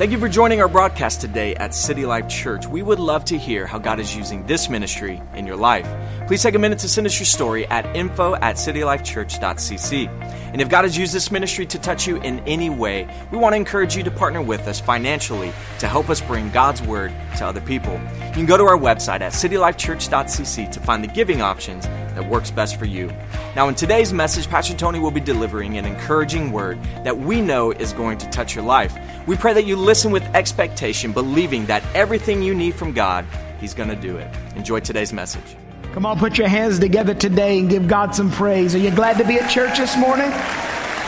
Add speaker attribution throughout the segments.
Speaker 1: Thank you for joining our broadcast today at City Life Church. We would love to hear how God is using this ministry in your life. Please take a minute to send us your story at info at citylifechurch.cc. And if God has used this ministry to touch you in any way, we want to encourage you to partner with us financially to help us bring God's word to other people. You can go to our website at citylifechurch.cc to find the giving options that works best for you. Now, in today's message, Pastor Tony will be delivering an encouraging word that we know is going to touch your life. We pray that you listen with expectation, believing that everything you need from God, He's going to do it. Enjoy today's message.
Speaker 2: Come on, put your hands together today and give God some praise. Are you glad to be at church this morning?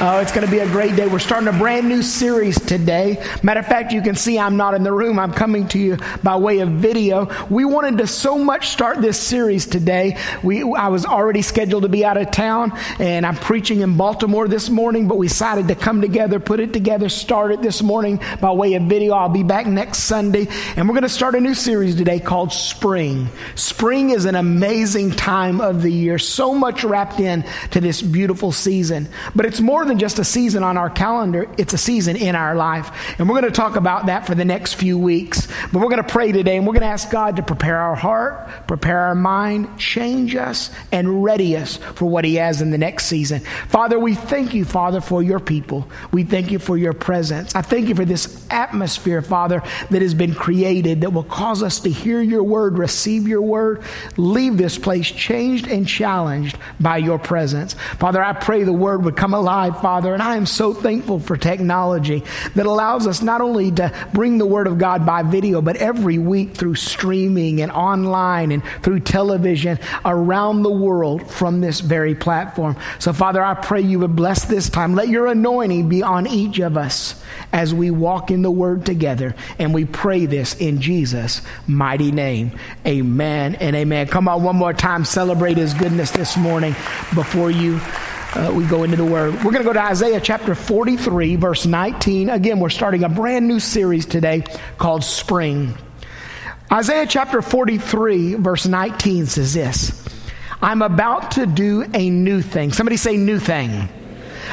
Speaker 2: Oh, it's going to be a great day. We're starting a brand new series today. Matter of fact, you can see I'm not in the room. I'm coming to you by way of video. We wanted to so much start this series today. We, I was already scheduled to be out of town and I'm preaching in Baltimore this morning, but we decided to come together, put it together, start it this morning by way of video. I'll be back next Sunday and we're going to start a new series today called Spring. Spring is an amazing time of the year, so much wrapped in to this beautiful season, but it's more than than just a season on our calendar, it's a season in our life. And we're going to talk about that for the next few weeks. But we're going to pray today and we're going to ask God to prepare our heart, prepare our mind, change us, and ready us for what He has in the next season. Father, we thank you, Father, for your people. We thank you for your presence. I thank you for this atmosphere, Father, that has been created that will cause us to hear your word, receive your word, leave this place changed and challenged by your presence. Father, I pray the word would come alive Father, and I am so thankful for technology that allows us not only to bring the Word of God by video, but every week through streaming and online and through television around the world from this very platform. So, Father, I pray you would bless this time. Let your anointing be on each of us as we walk in the Word together. And we pray this in Jesus' mighty name. Amen and amen. Come on, one more time, celebrate His goodness this morning before you uh, we go into the Word. We're going to go to Isaiah chapter 43, verse 19. Again, we're starting a brand new series today called Spring. Isaiah chapter 43, verse 19 says this I'm about to do a new thing. Somebody say, new thing.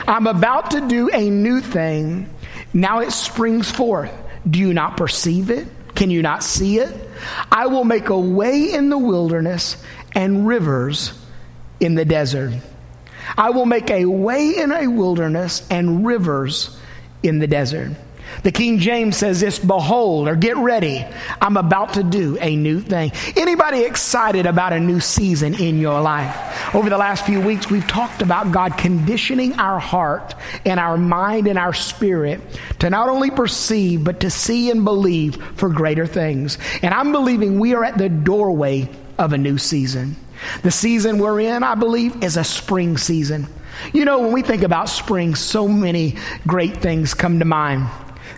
Speaker 2: I'm about to do a new thing. Now it springs forth. Do you not perceive it? Can you not see it? I will make a way in the wilderness and rivers in the desert. I will make a way in a wilderness and rivers in the desert. The King James says this, behold, or get ready. I'm about to do a new thing. Anybody excited about a new season in your life? Over the last few weeks, we've talked about God conditioning our heart and our mind and our spirit to not only perceive, but to see and believe for greater things. And I'm believing we are at the doorway of a new season. The season we're in, I believe, is a spring season. You know, when we think about spring, so many great things come to mind.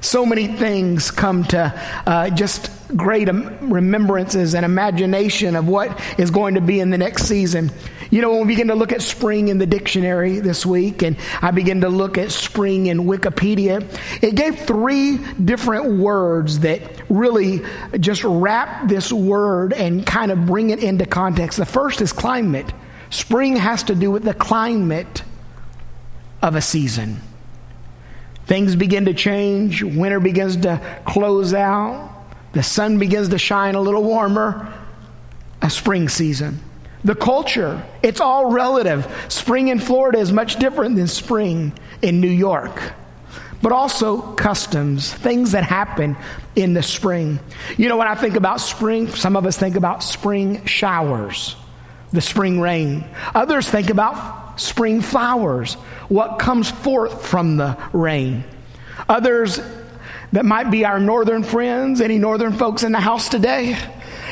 Speaker 2: So many things come to uh, just great remembrances and imagination of what is going to be in the next season. You know, when we begin to look at spring in the dictionary this week, and I begin to look at spring in Wikipedia, it gave three different words that really just wrap this word and kind of bring it into context. The first is climate. Spring has to do with the climate of a season. Things begin to change, winter begins to close out, the sun begins to shine a little warmer, a spring season. The culture, it's all relative. Spring in Florida is much different than spring in New York. But also customs, things that happen in the spring. You know, when I think about spring, some of us think about spring showers, the spring rain. Others think about spring flowers, what comes forth from the rain. Others that might be our northern friends, any northern folks in the house today,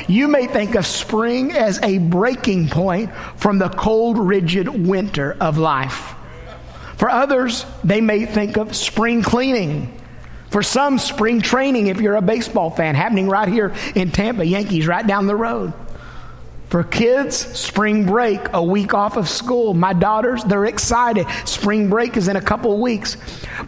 Speaker 2: you may think of spring as a breaking point from the cold, rigid winter of life. For others, they may think of spring cleaning. For some, spring training, if you're a baseball fan, happening right here in Tampa, Yankees right down the road. For kids, spring break, a week off of school. My daughters, they're excited. Spring break is in a couple weeks.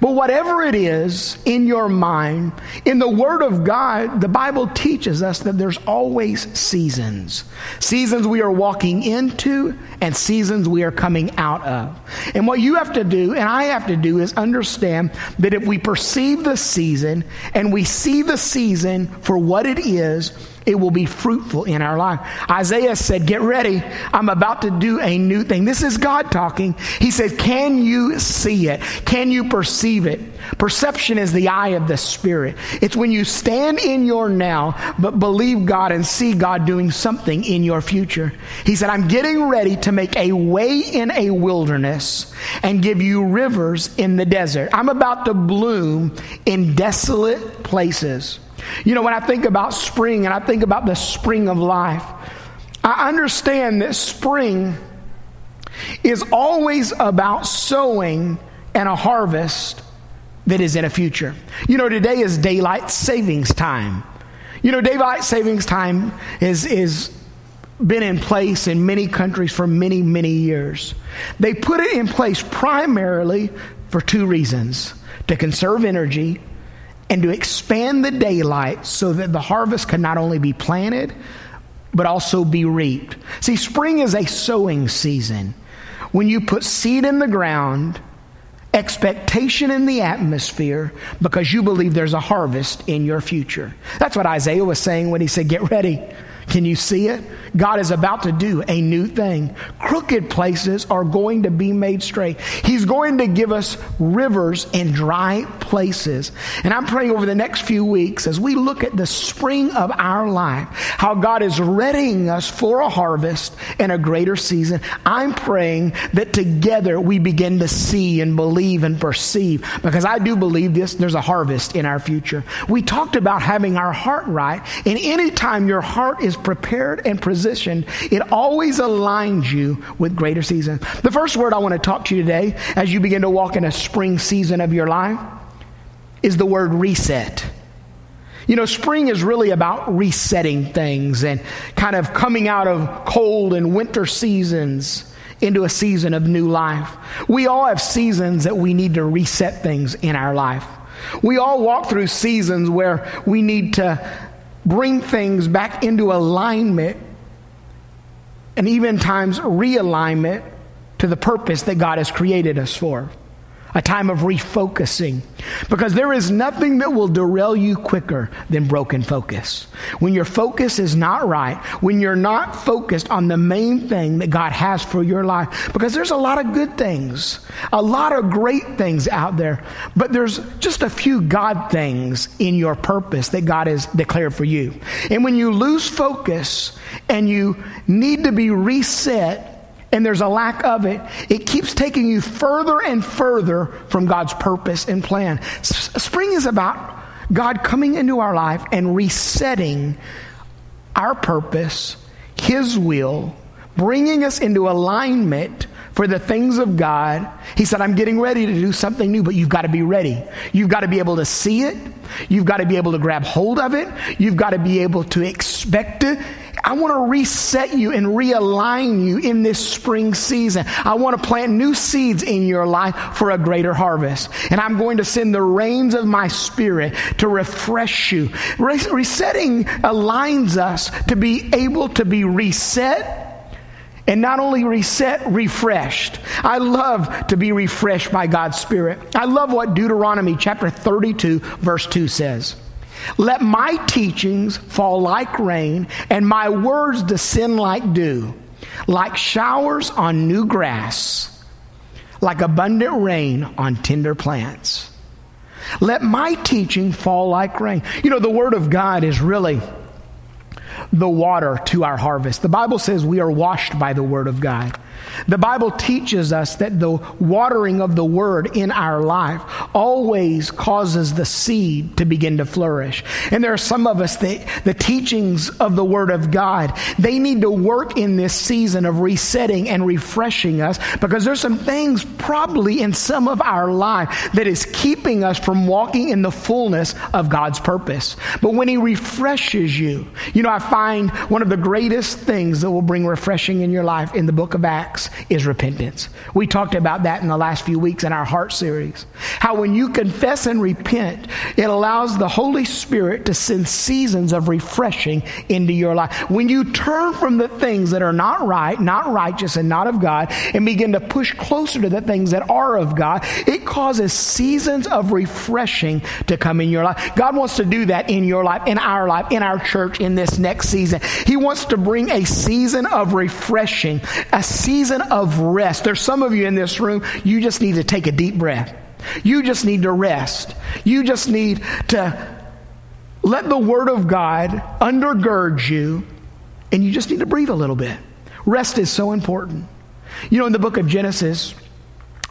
Speaker 2: But whatever it is in your mind, in the Word of God, the Bible teaches us that there's always seasons. Seasons we are walking into and seasons we are coming out of. And what you have to do, and I have to do, is understand that if we perceive the season and we see the season for what it is, it will be fruitful in our life. Isaiah said, Get ready. I'm about to do a new thing. This is God talking. He said, Can you see it? Can you perceive it? Perception is the eye of the Spirit. It's when you stand in your now, but believe God and see God doing something in your future. He said, I'm getting ready to make a way in a wilderness and give you rivers in the desert. I'm about to bloom in desolate places. You know, when I think about spring and I think about the spring of life, I understand that spring is always about sowing and a harvest that is in a future. You know, today is daylight savings time. You know, daylight savings time is, is been in place in many countries for many, many years. They put it in place primarily for two reasons to conserve energy and to expand the daylight so that the harvest can not only be planted, but also be reaped. See, spring is a sowing season. When you put seed in the ground, expectation in the atmosphere because you believe there's a harvest in your future. That's what Isaiah was saying when he said, Get ready. Can you see it? God is about to do a new thing. Crooked places are going to be made straight. He's going to give us rivers in dry places. And I'm praying over the next few weeks as we look at the spring of our life, how God is readying us for a harvest and a greater season. I'm praying that together we begin to see and believe and perceive because I do believe this, there's a harvest in our future. We talked about having our heart right, and anytime your heart is prepared and positioned, it always aligns you with greater seasons. The first word I want to talk to you today as you begin to walk in a spring season of your life is the word reset. You know, spring is really about resetting things and kind of coming out of cold and winter seasons into a season of new life. We all have seasons that we need to reset things in our life. We all walk through seasons where we need to bring things back into alignment and even times realignment to the purpose that God has created us for a time of refocusing. Because there is nothing that will derail you quicker than broken focus. When your focus is not right, when you're not focused on the main thing that God has for your life, because there's a lot of good things, a lot of great things out there, but there's just a few God things in your purpose that God has declared for you. And when you lose focus and you need to be reset, and there's a lack of it, it keeps taking you further and further from God's purpose and plan. Spring is about God coming into our life and resetting our purpose, His will, bringing us into alignment for the things of God. He said, I'm getting ready to do something new, but you've got to be ready. You've got to be able to see it. You've got to be able to grab hold of it. You've got to be able to expect it. I want to reset you and realign you in this spring season. I want to plant new seeds in your life for a greater harvest. And I'm going to send the rains of my spirit to refresh you. Resetting aligns us to be able to be reset and not only reset, refreshed. I love to be refreshed by God's Spirit. I love what Deuteronomy chapter 32, verse 2 says. Let my teachings fall like rain, and my words descend like dew, like showers on new grass, like abundant rain on tender plants. Let my teaching fall like rain. You know, the Word of God is really the water to our harvest. The Bible says we are washed by the Word of God. The Bible teaches us that the watering of the word in our life always causes the seed to begin to flourish. And there are some of us that the teachings of the word of God, they need to work in this season of resetting and refreshing us because there's some things probably in some of our life that is keeping us from walking in the fullness of God's purpose. But when he refreshes you, you know, I find one of the greatest things that will bring refreshing in your life in the book of Acts is repentance. We talked about that in the last few weeks in our heart series. How when you confess and repent, it allows the Holy Spirit to send seasons of refreshing into your life. When you turn from the things that are not right, not righteous, and not of God, and begin to push closer to the things that are of God, it causes seasons of refreshing to come in your life. God wants to do that in your life, in our life, in our church in this next season. He wants to bring a season of refreshing, a season of rest. There's some of you in this room, you just need to take a deep breath. You just need to rest. You just need to let the Word of God undergird you, and you just need to breathe a little bit. Rest is so important. You know, in the book of Genesis,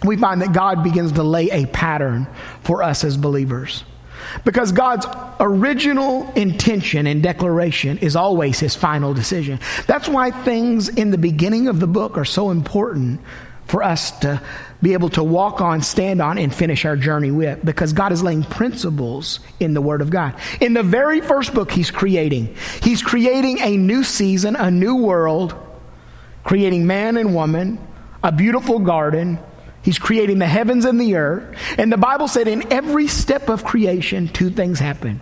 Speaker 2: we find that God begins to lay a pattern for us as believers. Because God's original intention and declaration is always his final decision. That's why things in the beginning of the book are so important for us to be able to walk on, stand on, and finish our journey with because God is laying principles in the Word of God. In the very first book, He's creating. He's creating a new season, a new world, creating man and woman, a beautiful garden. He's creating the heavens and the earth. And the Bible said in every step of creation, two things happen.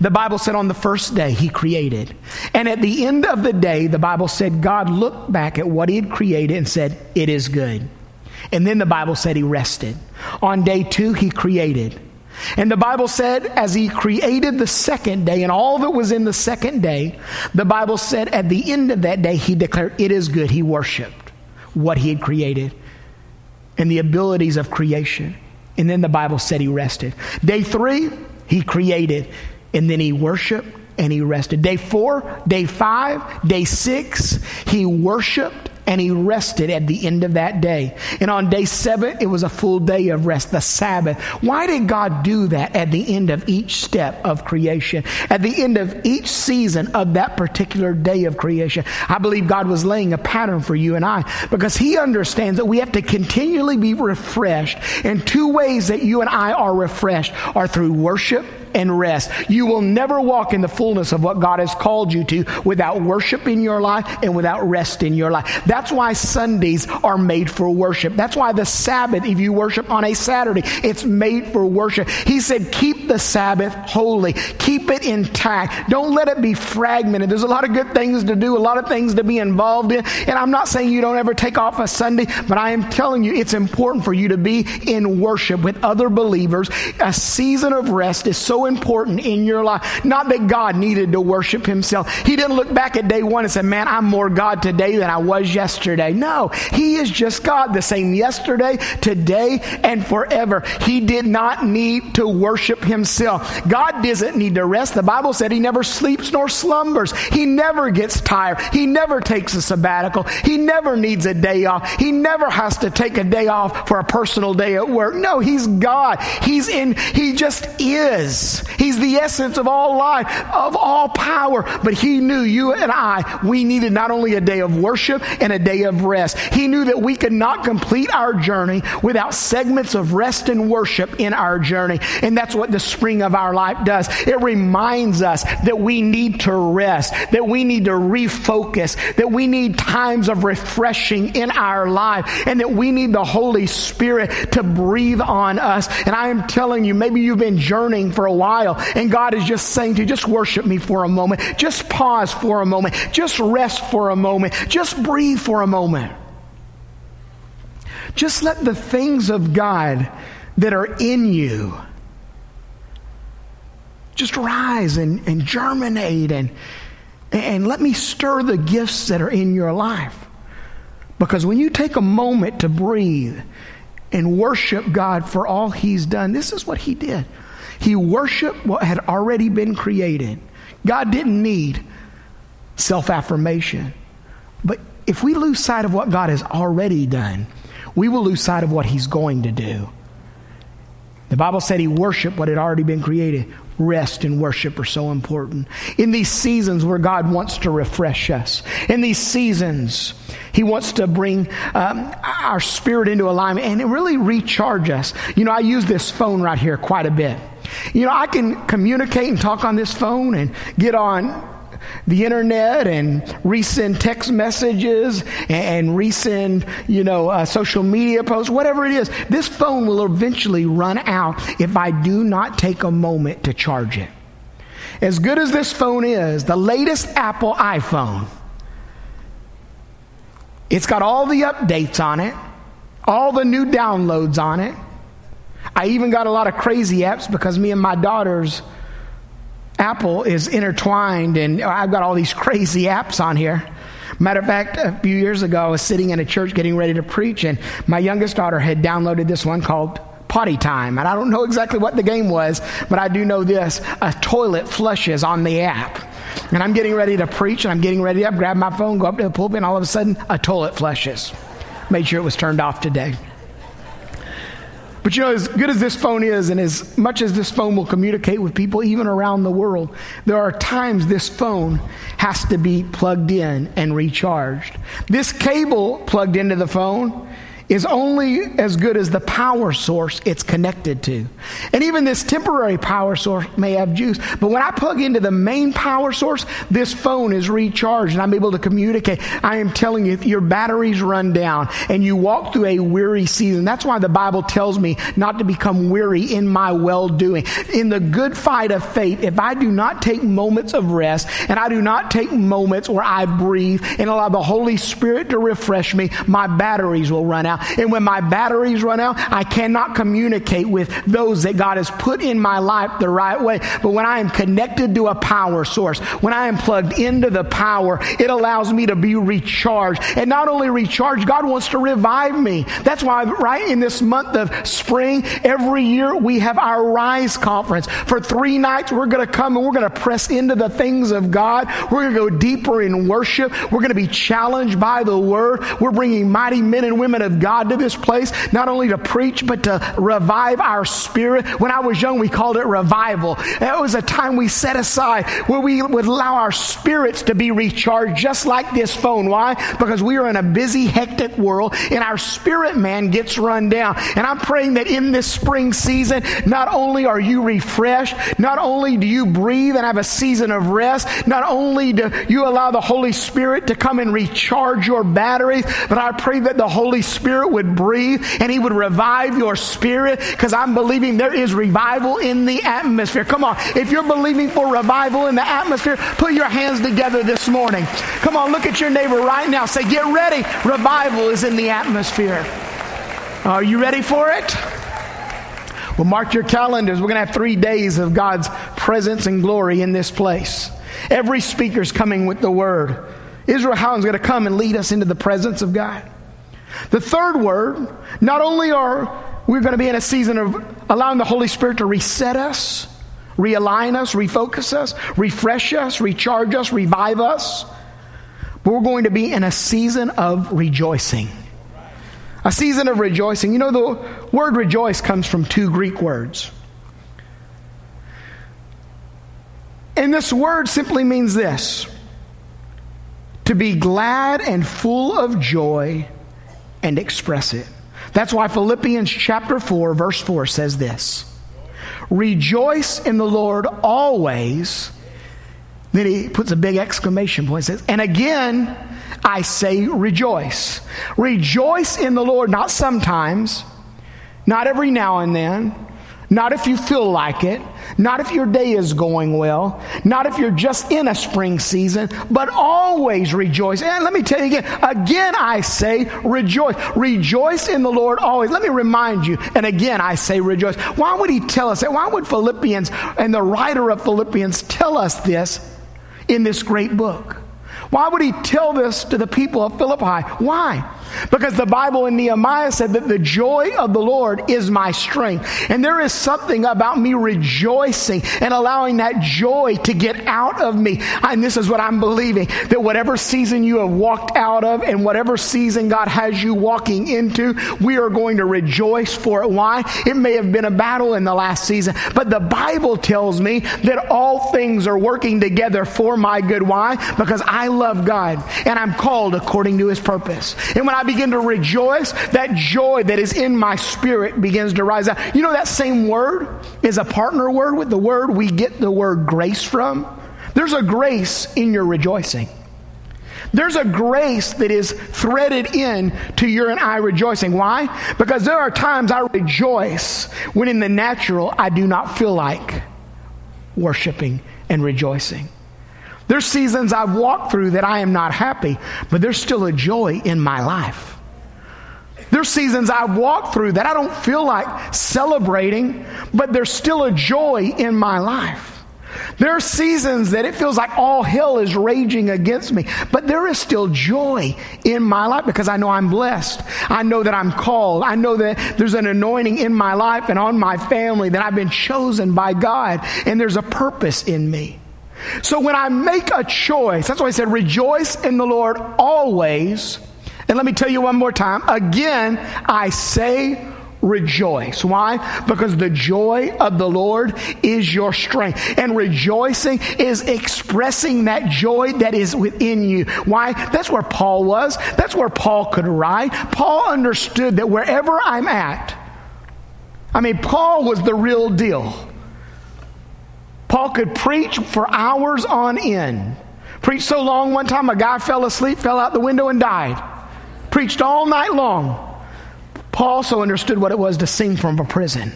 Speaker 2: The Bible said on the first day he created. And at the end of the day, the Bible said God looked back at what he had created and said, It is good. And then the Bible said he rested. On day two, he created. And the Bible said, as he created the second day and all that was in the second day, the Bible said at the end of that day, he declared, It is good. He worshiped what he had created and the abilities of creation. And then the Bible said he rested. Day three, he created. And then he worshiped and he rested. Day four, day five, day six, he worshiped and he rested at the end of that day. And on day seven, it was a full day of rest, the Sabbath. Why did God do that at the end of each step of creation? At the end of each season of that particular day of creation? I believe God was laying a pattern for you and I because he understands that we have to continually be refreshed. And two ways that you and I are refreshed are through worship and rest. You will never walk in the fullness of what God has called you to without worship in your life and without rest in your life. That's why Sundays are made for worship. That's why the Sabbath, if you worship on a Saturday, it's made for worship. He said, keep the Sabbath holy. Keep it intact. Don't let it be fragmented. There's a lot of good things to do, a lot of things to be involved in. And I'm not saying you don't ever take off a Sunday, but I am telling you it's important for you to be in worship with other believers. A season of rest is so important in your life. Not that God needed to worship himself. He didn't look back at day one and say, Man, I'm more God today than I was yesterday. No, he is just God, the same yesterday, today, and forever. He did not need to worship himself. God doesn't need to rest. The Bible said he never sleeps nor slumbers. He never gets tired. He never takes a sabbatical. He never needs a day off. He never has to take a day off for a personal day at work. No, he's God. He's in, he just is. He's the essence of all life, of all power. But He knew you and I, we needed not only a day of worship and a day of rest. He knew that we could not complete our journey without segments of rest and worship in our journey. And that's what the spring of our life does. It reminds us that we need to rest, that we need to refocus, that we need times of refreshing in our life, and that we need the Holy Spirit to breathe on us. And I am telling you, maybe you've been journeying for a while. And God is just saying to you, just worship me for a moment. Just pause for a moment. Just rest for a moment. Just breathe for a moment. Just let the things of God that are in you just rise and, and germinate and, and let me stir the gifts that are in your life. Because when you take a moment to breathe and worship God for all He's done, this is what He did. He worshiped what had already been created. God didn't need self affirmation, but if we lose sight of what God has already done, we will lose sight of what He's going to do. The Bible said He worshiped what had already been created. Rest and worship are so important. In these seasons where God wants to refresh us, in these seasons, He wants to bring um, our spirit into alignment and really recharge us. You know, I use this phone right here quite a bit. You know, I can communicate and talk on this phone and get on the internet and resend text messages and resend, you know, uh, social media posts, whatever it is, this phone will eventually run out if I do not take a moment to charge it. As good as this phone is, the latest Apple iPhone, it's got all the updates on it, all the new downloads on it. I even got a lot of crazy apps because me and my daughters Apple is intertwined, and I've got all these crazy apps on here. Matter of fact, a few years ago, I was sitting in a church getting ready to preach, and my youngest daughter had downloaded this one called Potty Time. And I don't know exactly what the game was, but I do know this a toilet flushes on the app. And I'm getting ready to preach, and I'm getting ready to grab my phone, go up to the pulpit, and all of a sudden, a toilet flushes. Made sure it was turned off today. But you know, as good as this phone is, and as much as this phone will communicate with people even around the world, there are times this phone has to be plugged in and recharged. This cable plugged into the phone is only as good as the power source it's connected to. And even this temporary power source may have juice, but when I plug into the main power source, this phone is recharged and I'm able to communicate. I am telling you, if your batteries run down and you walk through a weary season, that's why the Bible tells me not to become weary in my well doing. In the good fight of faith, if I do not take moments of rest and I do not take moments where I breathe and allow the Holy Spirit to refresh me, my batteries will run out. And when my batteries run out, I cannot communicate with those that God has put in my life the right way. But when I am connected to a power source, when I am plugged into the power, it allows me to be recharged. And not only recharged, God wants to revive me. That's why right in this month of spring, every year we have our Rise conference. For three nights, we're going to come and we're going to press into the things of God. We're going to go deeper in worship. We're going to be challenged by the word. We're bringing mighty men and women of God God to this place, not only to preach, but to revive our spirit. When I was young, we called it revival. It was a time we set aside where we would allow our spirits to be recharged, just like this phone. Why? Because we are in a busy, hectic world, and our spirit man gets run down. And I'm praying that in this spring season, not only are you refreshed, not only do you breathe and have a season of rest, not only do you allow the Holy Spirit to come and recharge your batteries, but I pray that the Holy Spirit Spirit would breathe and He would revive your spirit because I'm believing there is revival in the atmosphere. Come on. If you're believing for revival in the atmosphere, put your hands together this morning. Come on, look at your neighbor right now. Say, get ready. Revival is in the atmosphere. Are you ready for it? Well, mark your calendars. We're going to have three days of God's presence and glory in this place. Every speaker's coming with the word. Israel Houghton's going to come and lead us into the presence of God. The third word, not only are we going to be in a season of allowing the Holy Spirit to reset us, realign us, refocus us, refresh us, recharge us, revive us, but we're going to be in a season of rejoicing. A season of rejoicing. You know, the word rejoice comes from two Greek words. And this word simply means this to be glad and full of joy and express it. That's why Philippians chapter 4, verse 4 says this Rejoice in the Lord always. Then he puts a big exclamation point says, And again, I say rejoice. Rejoice in the Lord, not sometimes, not every now and then, not if you feel like it, not if your day is going well, not if you're just in a spring season, but always rejoice. And let me tell you again, again I say rejoice. Rejoice in the Lord always. Let me remind you, and again I say rejoice. Why would he tell us that? Why would Philippians and the writer of Philippians tell us this in this great book? Why would he tell this to the people of Philippi? Why? Because the Bible in Nehemiah said that the joy of the Lord is my strength. And there is something about me rejoicing and allowing that joy to get out of me. And this is what I'm believing that whatever season you have walked out of and whatever season God has you walking into, we are going to rejoice for it. Why? It may have been a battle in the last season, but the Bible tells me that all things are working together for my good. Why? Because I love God and I'm called according to his purpose. And when I begin to rejoice, that joy that is in my spirit begins to rise up. You know, that same word is a partner word with the word we get the word grace from. There's a grace in your rejoicing. There's a grace that is threaded in to your and I rejoicing. Why? Because there are times I rejoice when in the natural I do not feel like worshiping and rejoicing. There's seasons I've walked through that I am not happy, but there's still a joy in my life. There's seasons I've walked through that I don't feel like celebrating, but there's still a joy in my life. There are seasons that it feels like all hell is raging against me, but there is still joy in my life because I know I'm blessed. I know that I'm called. I know that there's an anointing in my life and on my family that I've been chosen by God and there's a purpose in me. So when I make a choice, that's why I said, rejoice in the Lord always. And let me tell you one more time. Again, I say rejoice. Why? Because the joy of the Lord is your strength. And rejoicing is expressing that joy that is within you. Why? That's where Paul was. That's where Paul could write. Paul understood that wherever I'm at, I mean, Paul was the real deal. Paul could preach for hours on end. Preached so long one time a guy fell asleep, fell out the window, and died. Preached all night long. Paul also understood what it was to sing from a prison.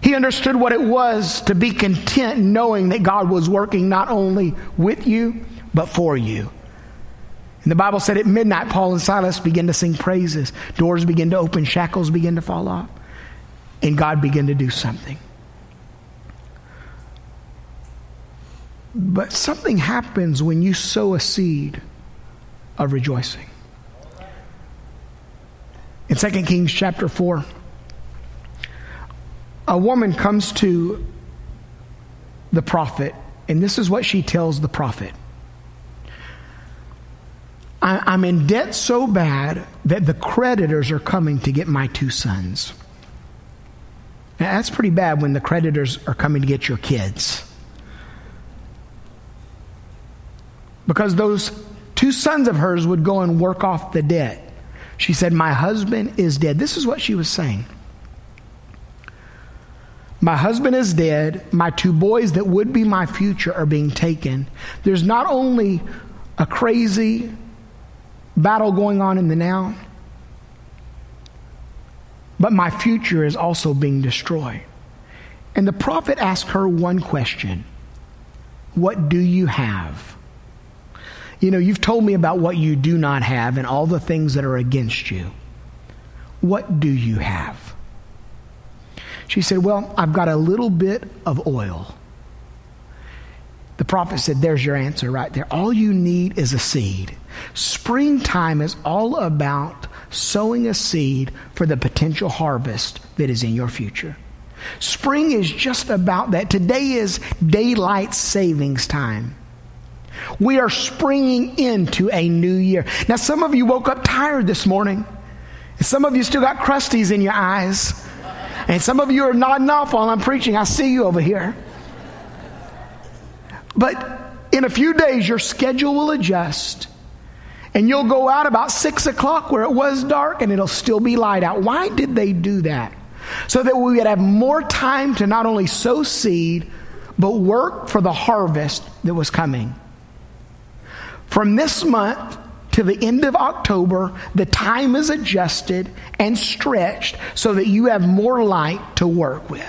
Speaker 2: He understood what it was to be content knowing that God was working not only with you, but for you. And the Bible said at midnight, Paul and Silas began to sing praises. Doors began to open, shackles began to fall off, and God began to do something. But something happens when you sow a seed of rejoicing. In 2 Kings chapter 4, a woman comes to the prophet, and this is what she tells the prophet I, am in debt so bad that the creditors are coming to get my two sons. Now, that's pretty bad when the creditors are coming to get your kids. Because those two sons of hers would go and work off the debt. She said, My husband is dead. This is what she was saying. My husband is dead. My two boys that would be my future are being taken. There's not only a crazy battle going on in the now, but my future is also being destroyed. And the prophet asked her one question What do you have? You know, you've told me about what you do not have and all the things that are against you. What do you have? She said, Well, I've got a little bit of oil. The prophet said, There's your answer right there. All you need is a seed. Springtime is all about sowing a seed for the potential harvest that is in your future. Spring is just about that. Today is daylight savings time. We are springing into a new year. Now, some of you woke up tired this morning. Some of you still got crusties in your eyes. And some of you are nodding off while I'm preaching. I see you over here. But in a few days, your schedule will adjust. And you'll go out about six o'clock where it was dark and it'll still be light out. Why did they do that? So that we would have more time to not only sow seed, but work for the harvest that was coming. From this month to the end of October, the time is adjusted and stretched so that you have more light to work with.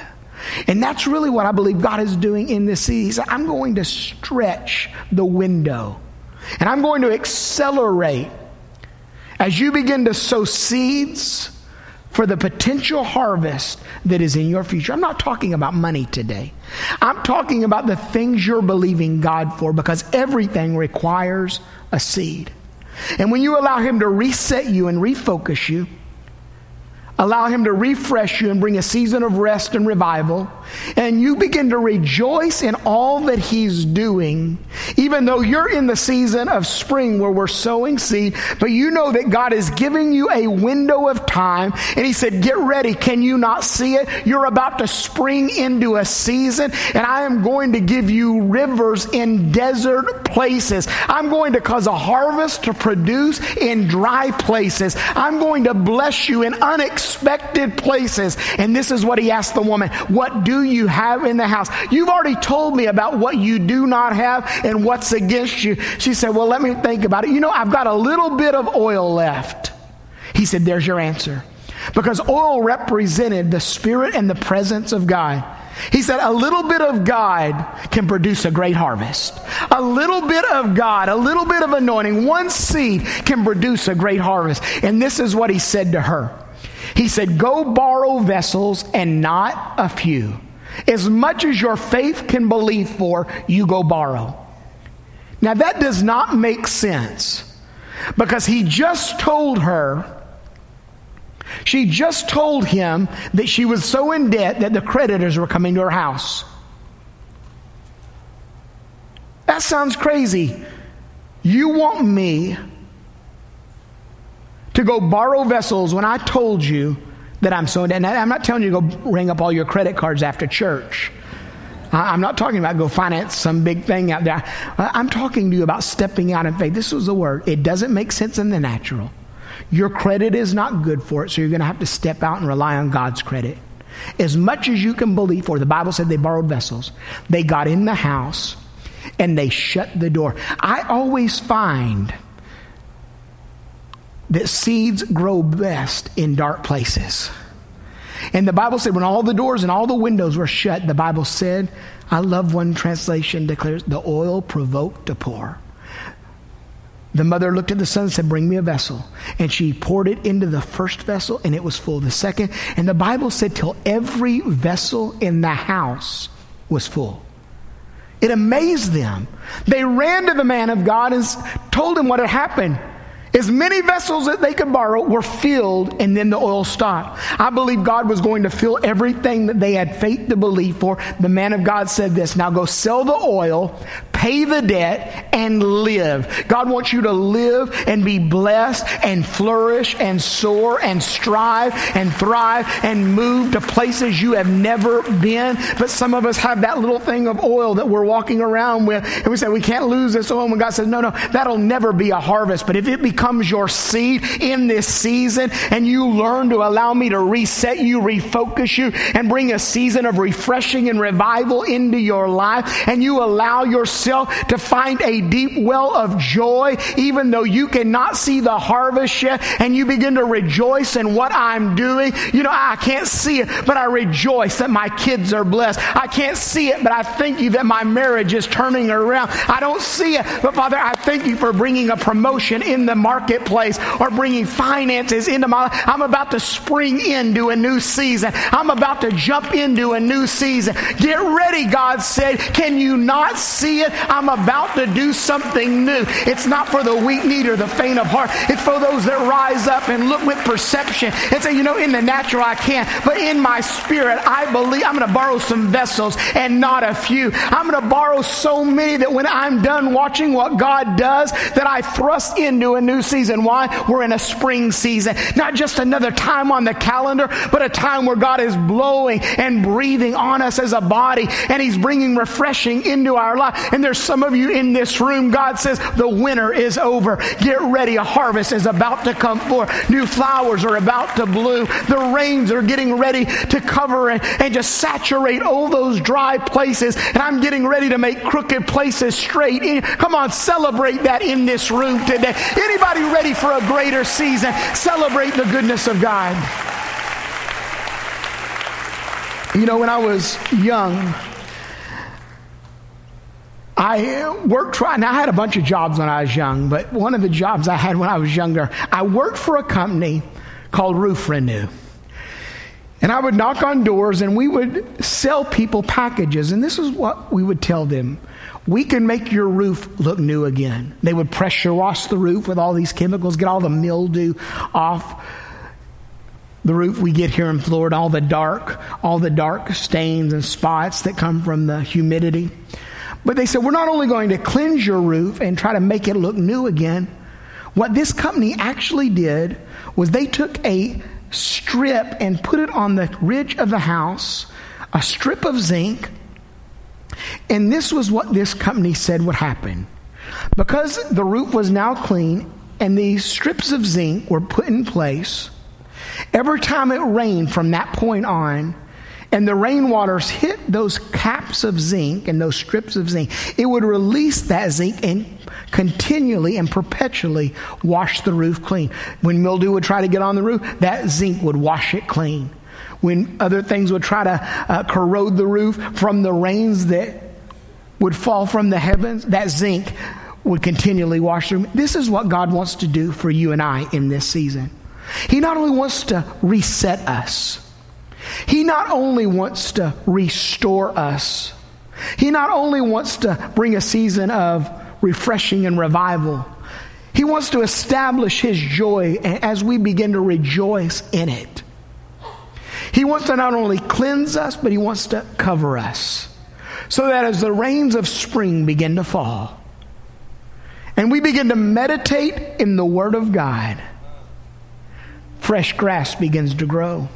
Speaker 2: And that's really what I believe God is doing in this season. I'm going to stretch the window and I'm going to accelerate as you begin to sow seeds for the potential harvest that is in your future. I'm not talking about money today. I'm talking about the things you're believing God for because everything requires a seed. And when you allow Him to reset you and refocus you, allow Him to refresh you and bring a season of rest and revival, and you begin to rejoice in all that He's doing, even though you're in the season of spring where we're sowing seed, but you know that God is giving you a window of time, and He said, Get ready. Can you not see it? You're about to spring into a season, and I am going to give you rivers in desert places. I'm going to cause a harvest to produce in dry places. I'm going to bless you in unexpected places. And this is what He asked the woman What do you have in the house? You've already told me about what you do not have and what's against you. She said, Well, let me think about it. You know, I've got a little bit of oil left. He said, There's your answer. Because oil represented the spirit and the presence of God. He said, a little bit of God can produce a great harvest. A little bit of God, a little bit of anointing, one seed can produce a great harvest. And this is what he said to her. He said, Go borrow vessels and not a few. As much as your faith can believe for, you go borrow. Now, that does not make sense because he just told her, she just told him that she was so in debt that the creditors were coming to her house. That sounds crazy. You want me to go borrow vessels when I told you that I'm so, and I'm not telling you to go ring up all your credit cards after church. I'm not talking about go finance some big thing out there. I'm talking to you about stepping out in faith. This was the word. It doesn't make sense in the natural. Your credit is not good for it, so you're going to have to step out and rely on God's credit. As much as you can believe for, the Bible said they borrowed vessels. They got in the house and they shut the door. I always find that seeds grow best in dark places. And the Bible said, when all the doors and all the windows were shut, the Bible said, I love one translation declares, the oil provoked a pour. The mother looked at the son and said, Bring me a vessel. And she poured it into the first vessel, and it was full. The second, and the Bible said, till every vessel in the house was full. It amazed them. They ran to the man of God and told him what had happened. As many vessels that they could borrow were filled, and then the oil stopped. I believe God was going to fill everything that they had faith to believe for. The man of God said this Now go sell the oil, pay the debt, and live. God wants you to live and be blessed and flourish and soar and strive and thrive and move to places you have never been. But some of us have that little thing of oil that we're walking around with, and we say, We can't lose this oil. And God says, No, no, that'll never be a harvest. But if it becomes your seed in this season and you learn to allow me to reset you, refocus you, and bring a season of refreshing and revival into your life, and you allow yourself to find a deep well of joy, even though you cannot see the harvest yet, and you begin to rejoice in what I'm doing. You know, I can't see it, but I rejoice that my kids are blessed. I can't see it, but I thank you that my marriage is turning around. I don't see it, but Father, I thank you for bringing a promotion in the marketplace or bringing finances into my life. I'm about to spring into a new season. I'm about to jump into a new season. Get ready, God said. Can you not see it? I'm about to do something new. It's not for the weak need or the faint of heart. It's for those that rise up and look with perception and say, you know, in the natural I can't, but in my spirit I believe I'm going to borrow some vessels and not a few. I'm going to borrow so many that when I'm done watching what God does, that I thrust into a new season. Why? We're in a spring season. Not just another time on the calendar, but a time where God is blowing and breathing on us as a body and He's bringing refreshing into our life. And there's some of you in this room, God says, the winter is over. Get ready. A harvest is about to come forth. New flowers are about to bloom. The rains are getting ready to cover and, and just saturate all those dry places. And I'm getting ready to make crooked places straight. Come on, celebrate that in this room today. Anybody ready for a greater season? Celebrate the goodness of God. You know, when I was young, I worked now I had a bunch of jobs when I was young, but one of the jobs I had when I was younger, I worked for a company called Roof Renew. And I would knock on doors and we would sell people packages. And this is what we would tell them we can make your roof look new again. They would pressure wash the roof with all these chemicals, get all the mildew off the roof we get here in Florida, all the dark, all the dark stains and spots that come from the humidity. But they said, we're not only going to cleanse your roof and try to make it look new again. What this company actually did was they took a strip and put it on the ridge of the house, a strip of zinc. And this was what this company said would happen. Because the roof was now clean and these strips of zinc were put in place, every time it rained from that point on, and the rainwaters hit those caps of zinc and those strips of zinc, it would release that zinc and continually and perpetually wash the roof clean. When mildew would try to get on the roof, that zinc would wash it clean. When other things would try to uh, corrode the roof from the rains that would fall from the heavens, that zinc would continually wash through. This is what God wants to do for you and I in this season. He not only wants to reset us, He not only wants to restore us, He not only wants to bring a season of refreshing and revival. He wants to establish His joy as we begin to rejoice in it. He wants to not only cleanse us, but He wants to cover us. So that as the rains of spring begin to fall, and we begin to meditate in the Word of God, fresh grass begins to grow,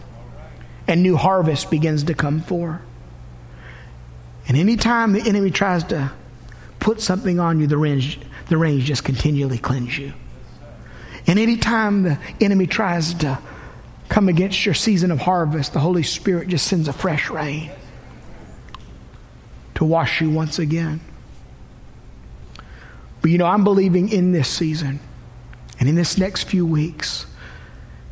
Speaker 2: and new harvest begins to come forth. And anytime the enemy tries to put something on you, the rains, the rains just continually cleanse you. And anytime the enemy tries to come against your season of harvest, the Holy Spirit just sends a fresh rain to wash you once again. But you know, I'm believing in this season and in this next few weeks,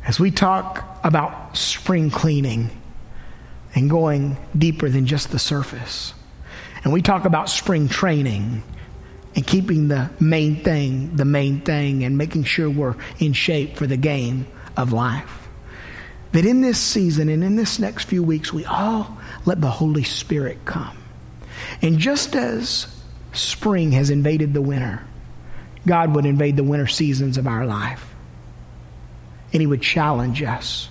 Speaker 2: as we talk about spring cleaning and going deeper than just the surface and we talk about spring training and keeping the main thing the main thing and making sure we're in shape for the game of life. That in this season and in this next few weeks, we all let the Holy Spirit come. And just as spring has invaded the winter, God would invade the winter seasons of our life. And He would challenge us.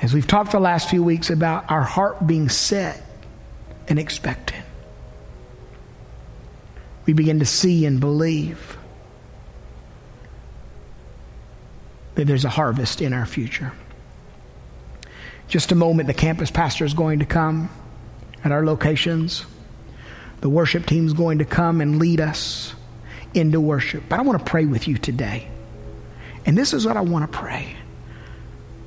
Speaker 2: As we've talked the last few weeks about our heart being set and expectant. We begin to see and believe that there's a harvest in our future. Just a moment, the campus pastor is going to come at our locations. The worship team is going to come and lead us into worship. But I want to pray with you today. And this is what I want to pray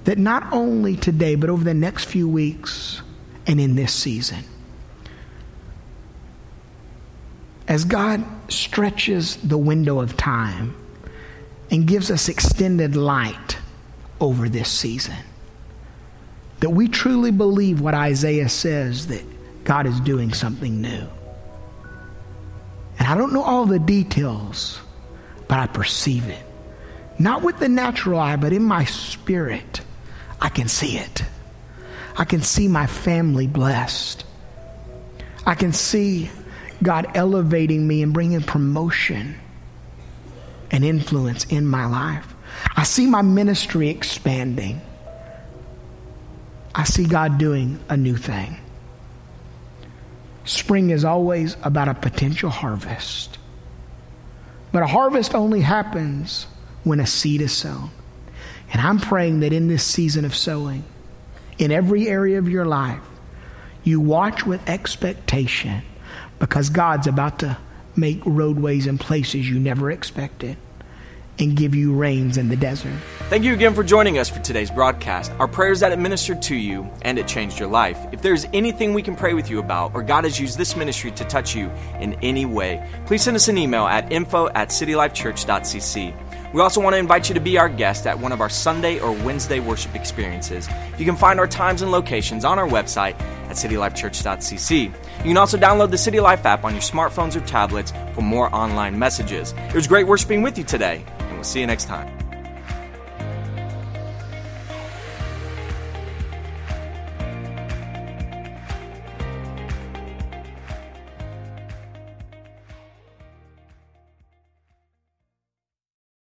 Speaker 2: that not only today, but over the next few weeks and in this season, as God stretches the window of time and gives us extended light over this season, that we truly believe what Isaiah says that God is doing something new. And I don't know all the details, but I perceive it. Not with the natural eye, but in my spirit, I can see it. I can see my family blessed. I can see God elevating me and bringing promotion and influence in my life. I see my ministry expanding. I see God doing a new thing. Spring is always about a potential harvest. But a harvest only happens when a seed is sown. And I'm praying that in this season of sowing, in every area of your life, you watch with expectation because God's about to make roadways and places you never expected and give you rains in the desert.
Speaker 1: Thank you again for joining us for today's broadcast. Our prayers that it ministered to you and it changed your life. If there's anything we can pray with you about or God has used this ministry to touch you in any way, please send us an email at info at citylifechurch.cc. We also want to invite you to be our guest at one of our Sunday or Wednesday worship experiences. You can find our times and locations on our website at citylifechurch.cc. You can also download the City Life app on your smartphones or tablets for more online messages. It was great worshiping with you today, see you next time.